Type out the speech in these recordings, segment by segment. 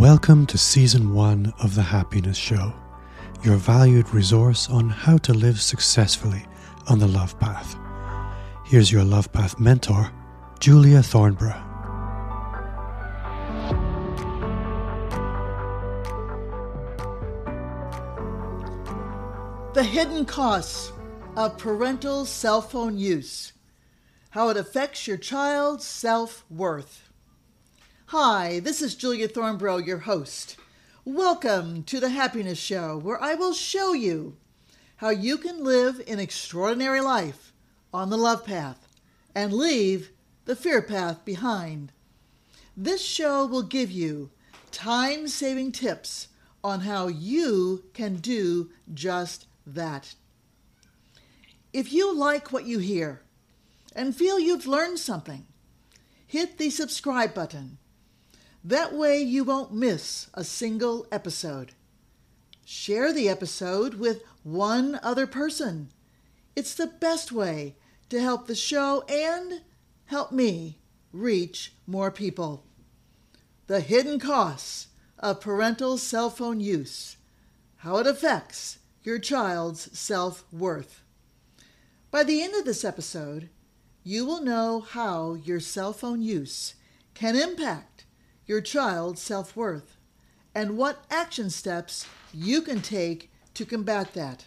Welcome to Season 1 of The Happiness Show, your valued resource on how to live successfully on the love path. Here's your love path mentor, Julia Thornborough. The hidden costs of parental cell phone use, how it affects your child's self worth. Hi, this is Julia Thornborough, your host. Welcome to the Happiness Show, where I will show you how you can live an extraordinary life on the love path and leave the fear path behind. This show will give you time saving tips on how you can do just that. If you like what you hear and feel you've learned something, hit the subscribe button that way you won't miss a single episode. Share the episode with one other person. It's the best way to help the show and help me reach more people. The hidden costs of parental cell phone use, how it affects your child's self worth. By the end of this episode, you will know how your cell phone use can impact your child's self worth and what action steps you can take to combat that.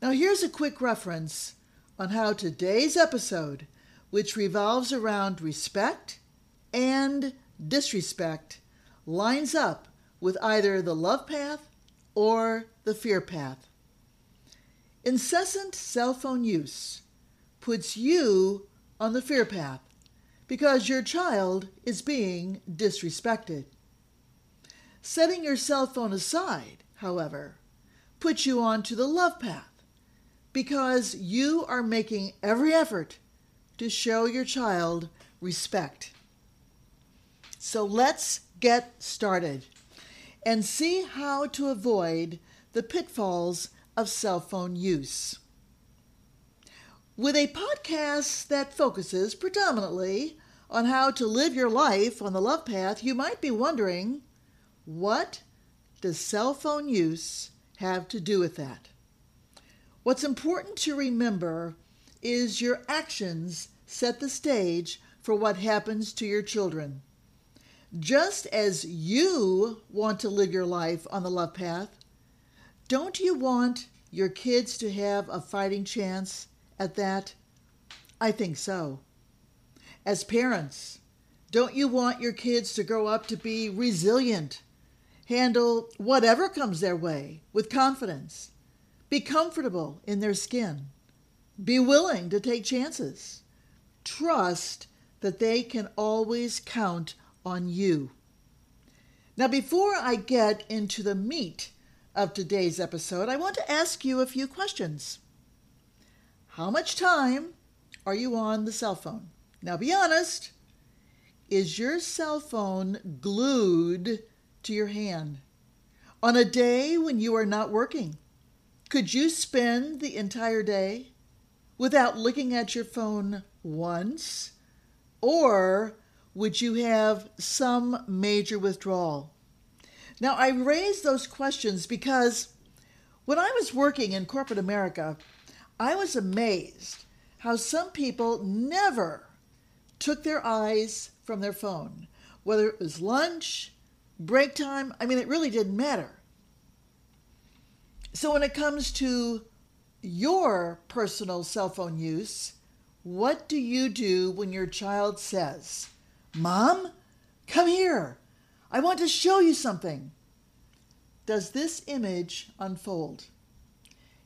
Now, here's a quick reference on how today's episode, which revolves around respect and disrespect, lines up with either the love path or the fear path. Incessant cell phone use puts you on the fear path because your child is being disrespected. Setting your cell phone aside, however, puts you on to the love path because you are making every effort to show your child respect. So let's get started and see how to avoid the pitfalls of cell phone use. With a podcast that focuses predominantly on how to live your life on the love path, you might be wondering what does cell phone use have to do with that? What's important to remember is your actions set the stage for what happens to your children. Just as you want to live your life on the love path, don't you want your kids to have a fighting chance at that? I think so as parents? Don't you want your kids to grow up to be resilient, handle whatever comes their way with confidence, be comfortable in their skin, be willing to take chances, trust that they can always count on you? Now, before I get into the meat of today's episode, I want to ask you a few questions. How much time are you on the cell phone? Now be honest. Is your cell phone glued to your hand? On a day when you are not working, could you spend the entire day without looking at your phone once? Or would you have some major withdrawal? Now, I raise those questions because when I was working in corporate America, I was amazed how some people never took their eyes from their phone, whether it was lunch, break time. I mean, it really didn't matter. So, when it comes to your personal cell phone use, what do you do when your child says, Mom, come here. I want to show you something. Does this image unfold?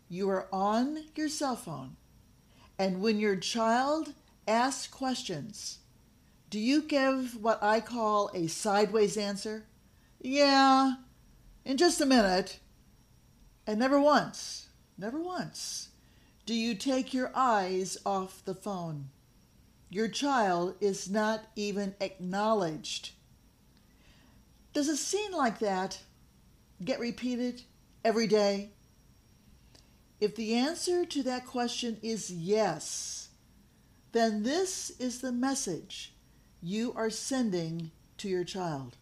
You are on your cell phone, and when your child ask questions. Do you give what I call a sideways answer? Yeah, in just a minute. And never once, never once, do you take your eyes off the phone. Your child is not even acknowledged. Does a scene like that get repeated every day? If the answer to that question is yes, then this is the message you are sending to your child.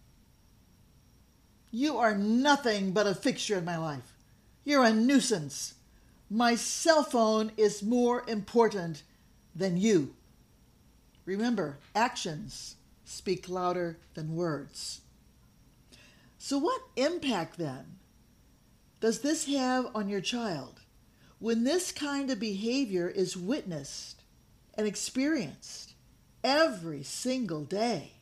You are nothing but a fixture in my life. You're a nuisance. My cell phone is more important than you. Remember, actions speak louder than words. So, what impact then does this have on your child when this kind of behavior is witnessed and experienced every single day?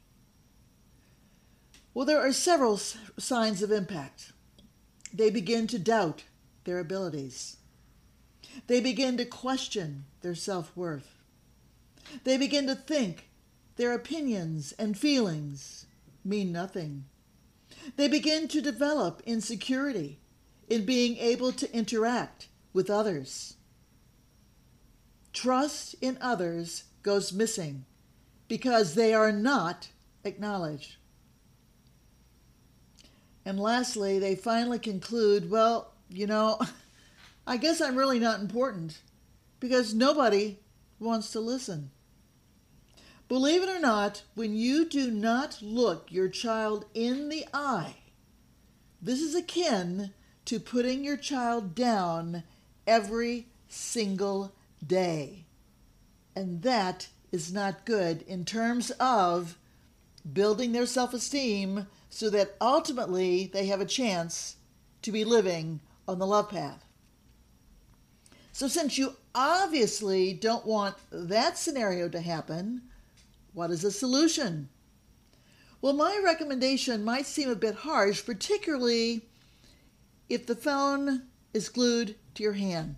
Well, there are several signs of impact. They begin to doubt their abilities. They begin to question their self worth. They begin to think their opinions and feelings mean nothing. They begin to develop insecurity in being able to interact with others. Trust in others goes missing because they are not acknowledged. And lastly, they finally conclude well, you know, I guess I'm really not important because nobody wants to listen. Believe it or not, when you do not look your child in the eye, this is akin to putting your child down every single day. And that is not good in terms of building their self esteem so that ultimately they have a chance to be living on the love path. So, since you obviously don't want that scenario to happen, what is the solution? Well, my recommendation might seem a bit harsh, particularly if the phone is glued to your hand.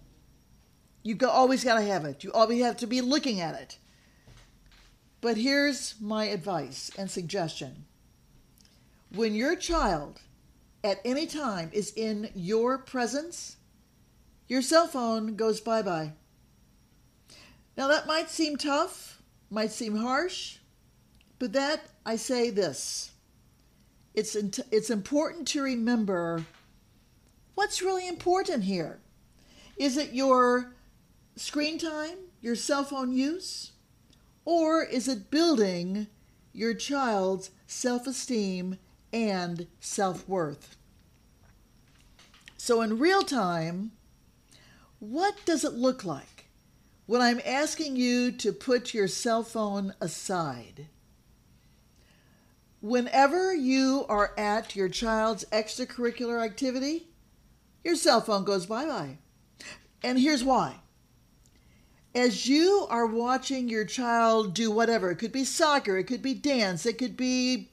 You always got to have it. You always have to be looking at it. But here's my advice and suggestion when your child at any time is in your presence, your cell phone goes bye bye. Now, that might seem tough, might seem harsh, but that I say this it's, it's important to remember what's really important here. Is it your screen time, your cell phone use, or is it building your child's self esteem and self worth. So, in real time, what does it look like when I'm asking you to put your cell phone aside? Whenever you are at your child's extracurricular activity, your cell phone goes bye bye. And here's why. As you are watching your child do whatever, it could be soccer, it could be dance, it could be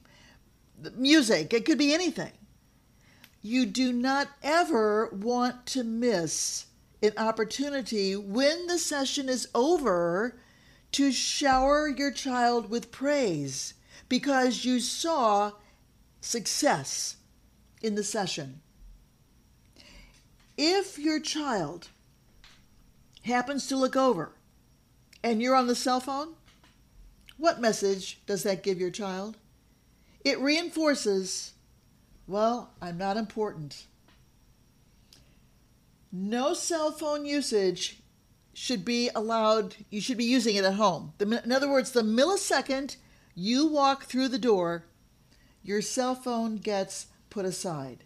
music, it could be anything. You do not ever want to miss an opportunity when the session is over to shower your child with praise because you saw success in the session. If your child happens to look over and you're on the cell phone, what message does that give your child? It reinforces, well, I'm not important. No cell phone usage should be allowed, you should be using it at home. In other words, the millisecond you walk through the door, your cell phone gets put aside.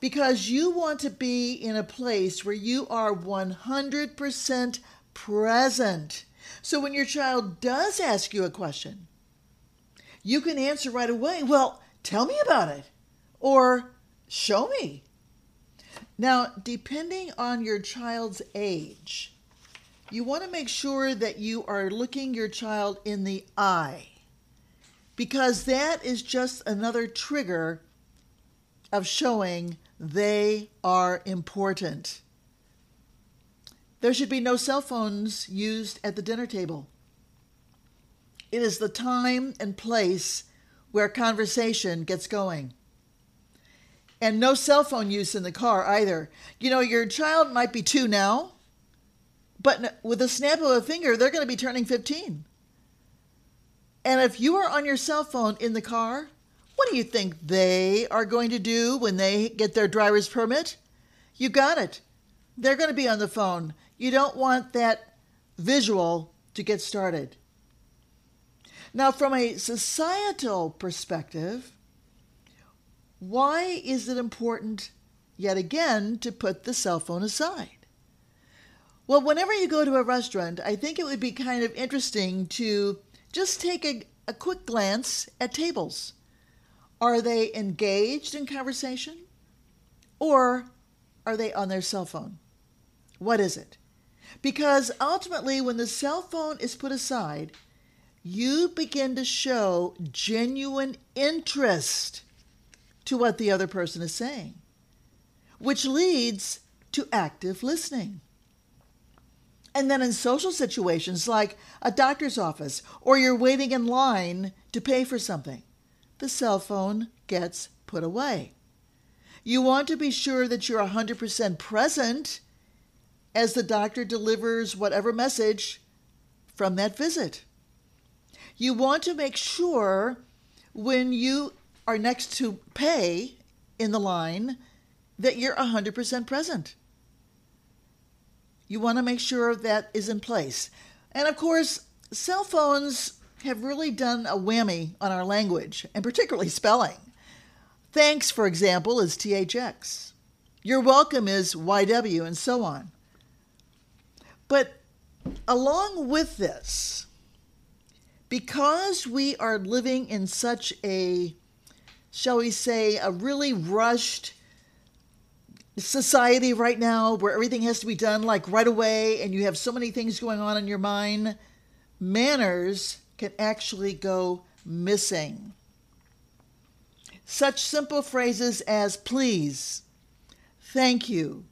Because you want to be in a place where you are 100% present. So when your child does ask you a question, you can answer right away, well, tell me about it, or show me. Now, depending on your child's age, you want to make sure that you are looking your child in the eye because that is just another trigger of showing they are important. There should be no cell phones used at the dinner table. It is the time and place where conversation gets going. And no cell phone use in the car either. You know, your child might be two now, but with a snap of a finger, they're going to be turning 15. And if you are on your cell phone in the car, what do you think they are going to do when they get their driver's permit? You got it. They're going to be on the phone. You don't want that visual to get started. Now, from a societal perspective, why is it important, yet again, to put the cell phone aside? Well, whenever you go to a restaurant, I think it would be kind of interesting to just take a, a quick glance at tables. Are they engaged in conversation? Or are they on their cell phone? What is it? Because ultimately, when the cell phone is put aside, you begin to show genuine interest to what the other person is saying, which leads to active listening. And then in social situations like a doctor's office or you're waiting in line to pay for something, the cell phone gets put away. You want to be sure that you're 100% present as the doctor delivers whatever message from that visit. You want to make sure when you are next to pay in the line that you're 100% present. You want to make sure that is in place. And of course, cell phones have really done a whammy on our language, and particularly spelling. Thanks, for example, is THX. You're welcome is YW, and so on. But along with this, because we are living in such a shall we say, a really rushed society right now where everything has to be done like right away and you have so many things going on in your mind, manners can actually go missing. Such simple phrases as please, thank you,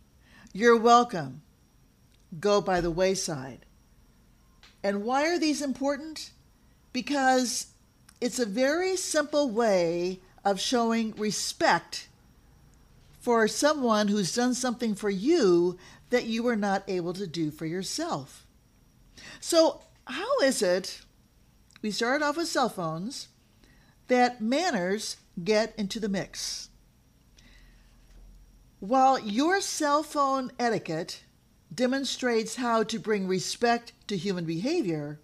you're welcome go by the wayside. And why are these important? Because it's a very simple way of showing respect for someone who's done something for you that you were not able to do for yourself. So, how is it we started off with cell phones that manners get into the mix? While your cell phone etiquette demonstrates how to bring respect to human behavior,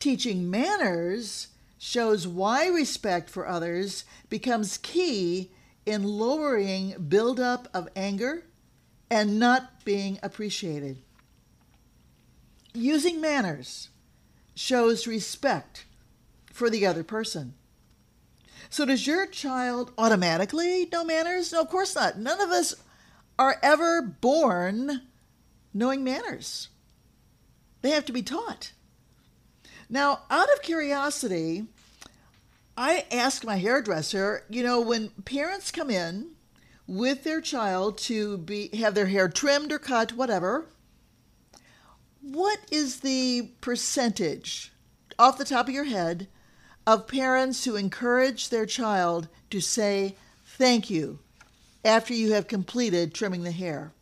teaching manners shows why respect for others becomes key in lowering buildup of anger and not being appreciated. Using manners shows respect for the other person. So, does your child automatically know manners? No, of course not. None of us are ever born knowing manners, they have to be taught. Now, out of curiosity, I asked my hairdresser, you know, when parents come in with their child to be have their hair trimmed or cut, whatever, what is the percentage off the top of your head of parents who encourage their child to say thank you after you have completed trimming the hair?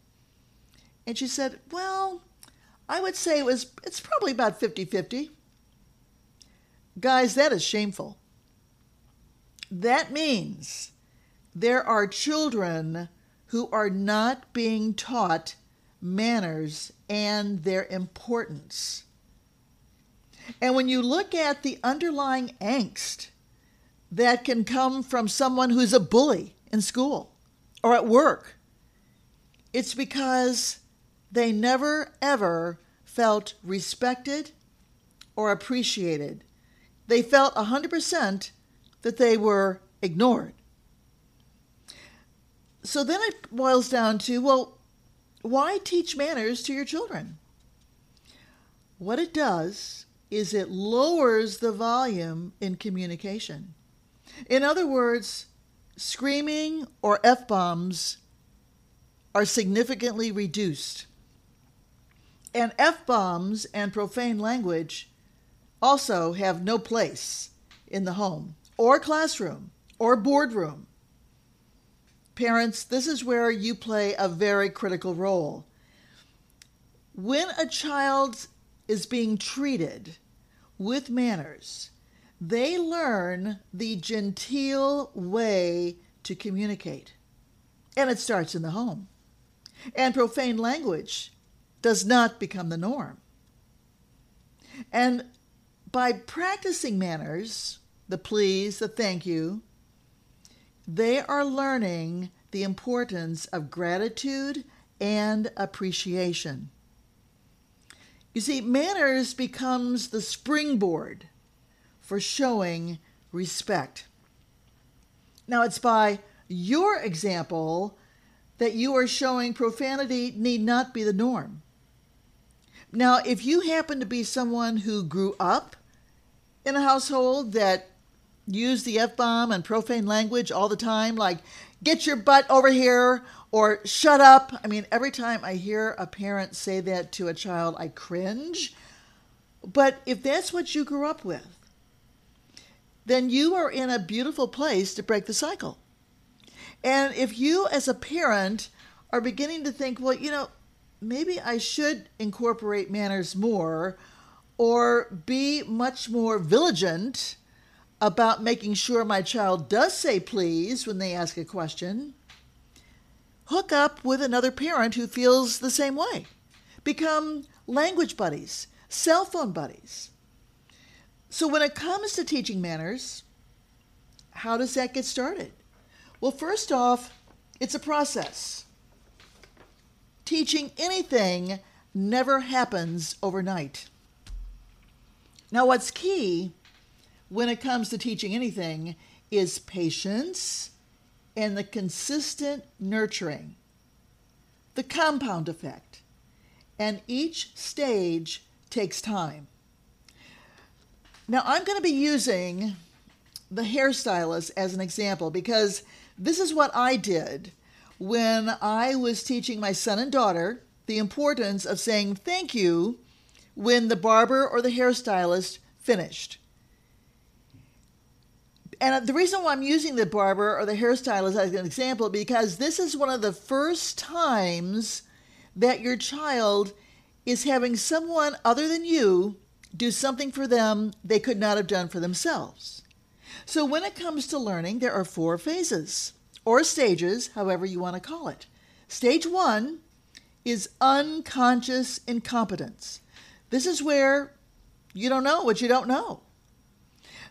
And she said, "Well, I would say it was it's probably about 50-50." Guys, that is shameful. That means there are children who are not being taught manners and their importance. And when you look at the underlying angst that can come from someone who's a bully in school or at work, it's because they never ever felt respected or appreciated. They felt 100% that they were ignored. So then it boils down to well, why teach manners to your children? What it does is it lowers the volume in communication. In other words, screaming or F bombs are significantly reduced. And F bombs and profane language also have no place in the home or classroom or boardroom. Parents, this is where you play a very critical role. When a child is being treated with manners, they learn the genteel way to communicate. And it starts in the home. And profane language does not become the norm. And by practicing manners, the please, the thank you, they are learning the importance of gratitude and appreciation. You see, manners becomes the springboard for showing respect. Now, it's by your example that you are showing profanity need not be the norm. Now, if you happen to be someone who grew up in a household that used the F bomb and profane language all the time, like, get your butt over here or shut up. I mean, every time I hear a parent say that to a child, I cringe. But if that's what you grew up with, then you are in a beautiful place to break the cycle. And if you, as a parent, are beginning to think, well, you know, maybe I should incorporate manners more or be much more vigilant about making sure my child does say please when they ask a question, hook up with another parent who feels the same way. Become language buddies, cell phone buddies. So, when it comes to teaching manners, how does that get started? Well, first off, it's a process. Teaching anything never happens overnight. Now, what's key when it comes to teaching anything is patience and the consistent nurturing, the compound effect. And each stage takes time. Now, I'm going to be using the hairstylist as an example because this is what I did when I was teaching my son and daughter the importance of saying thank you when the barber or the hairstylist finished. And uh, the reason why I'm using the barber or the hairstylist as an example because this is one of the first times that your child is having someone other than you do something for them they could not have done for themselves. So, when it comes to learning, there are four phases or stages, however you want to call it. Stage one is unconscious incompetence. This is where you don't know what you don't know.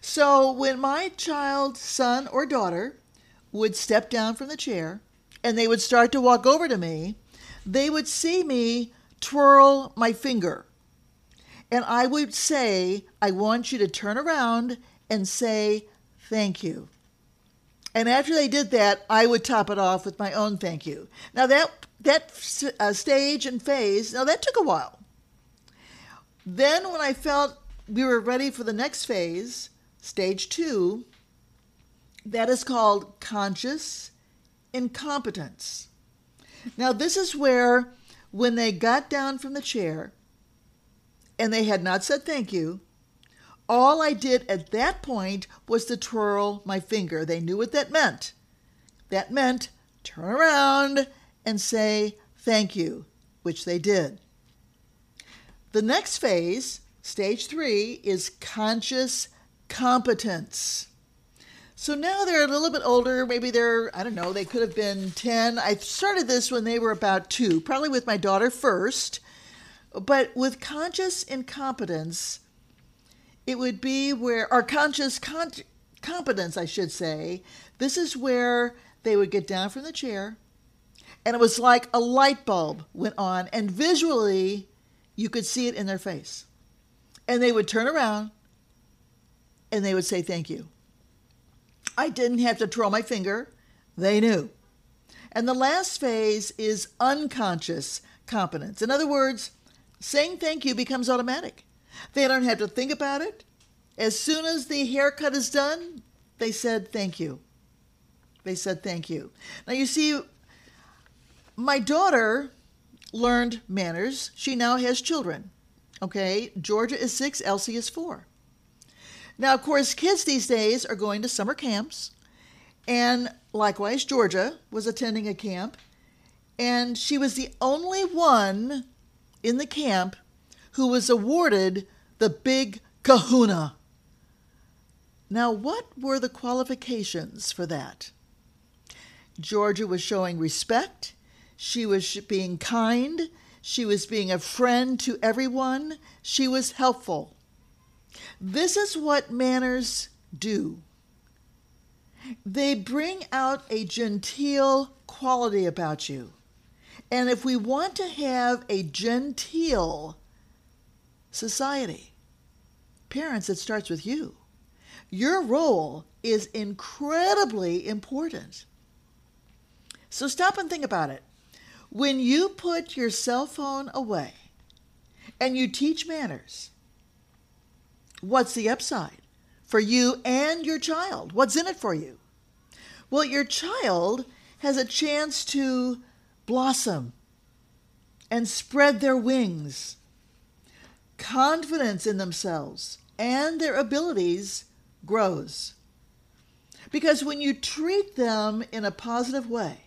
So, when my child, son, or daughter would step down from the chair and they would start to walk over to me, they would see me twirl my finger. And I would say, I want you to turn around and say, thank you. And after they did that, I would top it off with my own thank you. Now that that uh, stage and phase, now that took a while. Then when I felt we were ready for the next phase, stage 2, that is called conscious incompetence. Now this is where when they got down from the chair and they had not said thank you, all I did at that point was to twirl my finger. They knew what that meant. That meant turn around and say thank you, which they did. The next phase, stage three, is conscious competence. So now they're a little bit older. Maybe they're, I don't know, they could have been 10. I started this when they were about two, probably with my daughter first. But with conscious incompetence, it would be where our conscious con- competence, I should say, this is where they would get down from the chair, and it was like a light bulb went on, and visually you could see it in their face. And they would turn around and they would say, Thank you. I didn't have to twirl my finger, they knew. And the last phase is unconscious competence. In other words, saying thank you becomes automatic. They don't have to think about it. As soon as the haircut is done, they said thank you. They said thank you. Now, you see, my daughter learned manners. She now has children. Okay, Georgia is six, Elsie is four. Now, of course, kids these days are going to summer camps, and likewise, Georgia was attending a camp, and she was the only one in the camp who was awarded the Big Kahuna. Now, what were the qualifications for that? Georgia was showing respect, she was being kind, she was being a friend to everyone, she was helpful. This is what manners do. They bring out a genteel quality about you. And if we want to have a genteel society, parents, it starts with you. Your role is incredibly important. So stop and think about it. When you put your cell phone away and you teach manners, what's the upside for you and your child? What's in it for you? Well, your child has a chance to blossom and spread their wings. Confidence in themselves and their abilities grows. Because when you treat them in a positive way,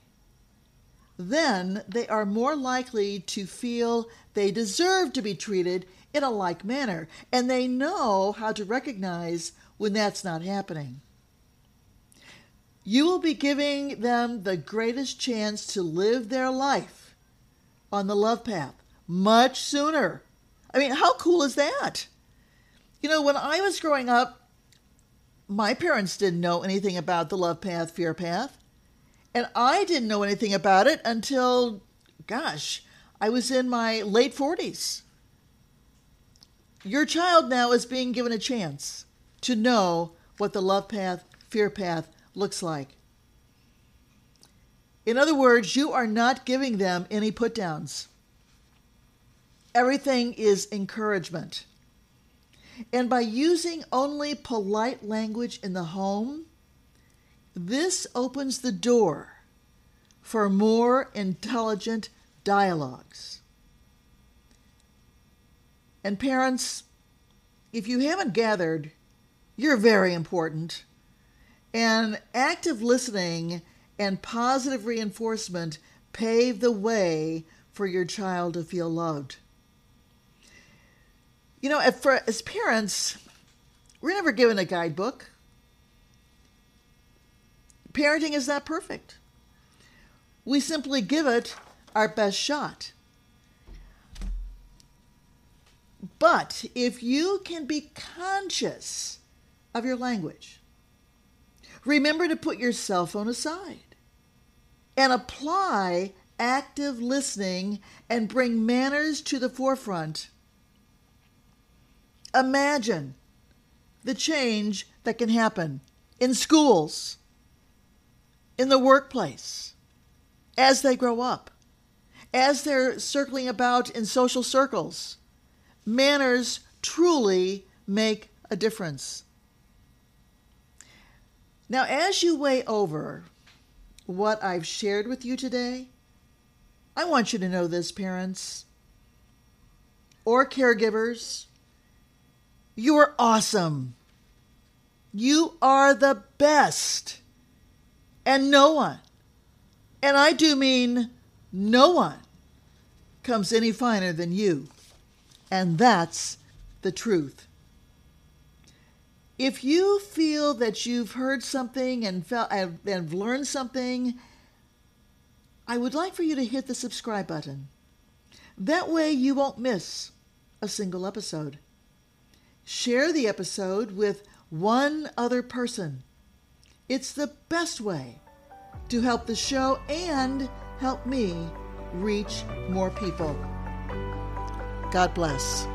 then they are more likely to feel they deserve to be treated in a like manner, and they know how to recognize when that's not happening. You will be giving them the greatest chance to live their life on the love path much sooner. I mean, how cool is that? You know, when I was growing up, my parents didn't know anything about the love path, fear path. And I didn't know anything about it until, gosh, I was in my late 40s. Your child now is being given a chance to know what the love path, fear path looks like. In other words, you are not giving them any put downs. Everything is encouragement. And by using only polite language in the home, this opens the door for more intelligent dialogues. And parents, if you haven't gathered, you're very important. And active listening and positive reinforcement pave the way for your child to feel loved. You know, as parents, we're never given a guidebook. Parenting is not perfect. We simply give it our best shot. But if you can be conscious of your language, remember to put your cell phone aside and apply active listening and bring manners to the forefront. Imagine the change that can happen in schools in the workplace as they grow up, as they're circling about in social circles. Manners truly make a difference. Now, as you weigh over what I've shared with you today, I want you to know this, parents or caregivers. You are awesome. You are the best. And no one, and I do mean no one, comes any finer than you. And that's the truth. If you feel that you've heard something and felt and learned something, I would like for you to hit the subscribe button. That way you won't miss a single episode. Share the episode with one other person it's the best way to help the show and help me reach more people. God bless.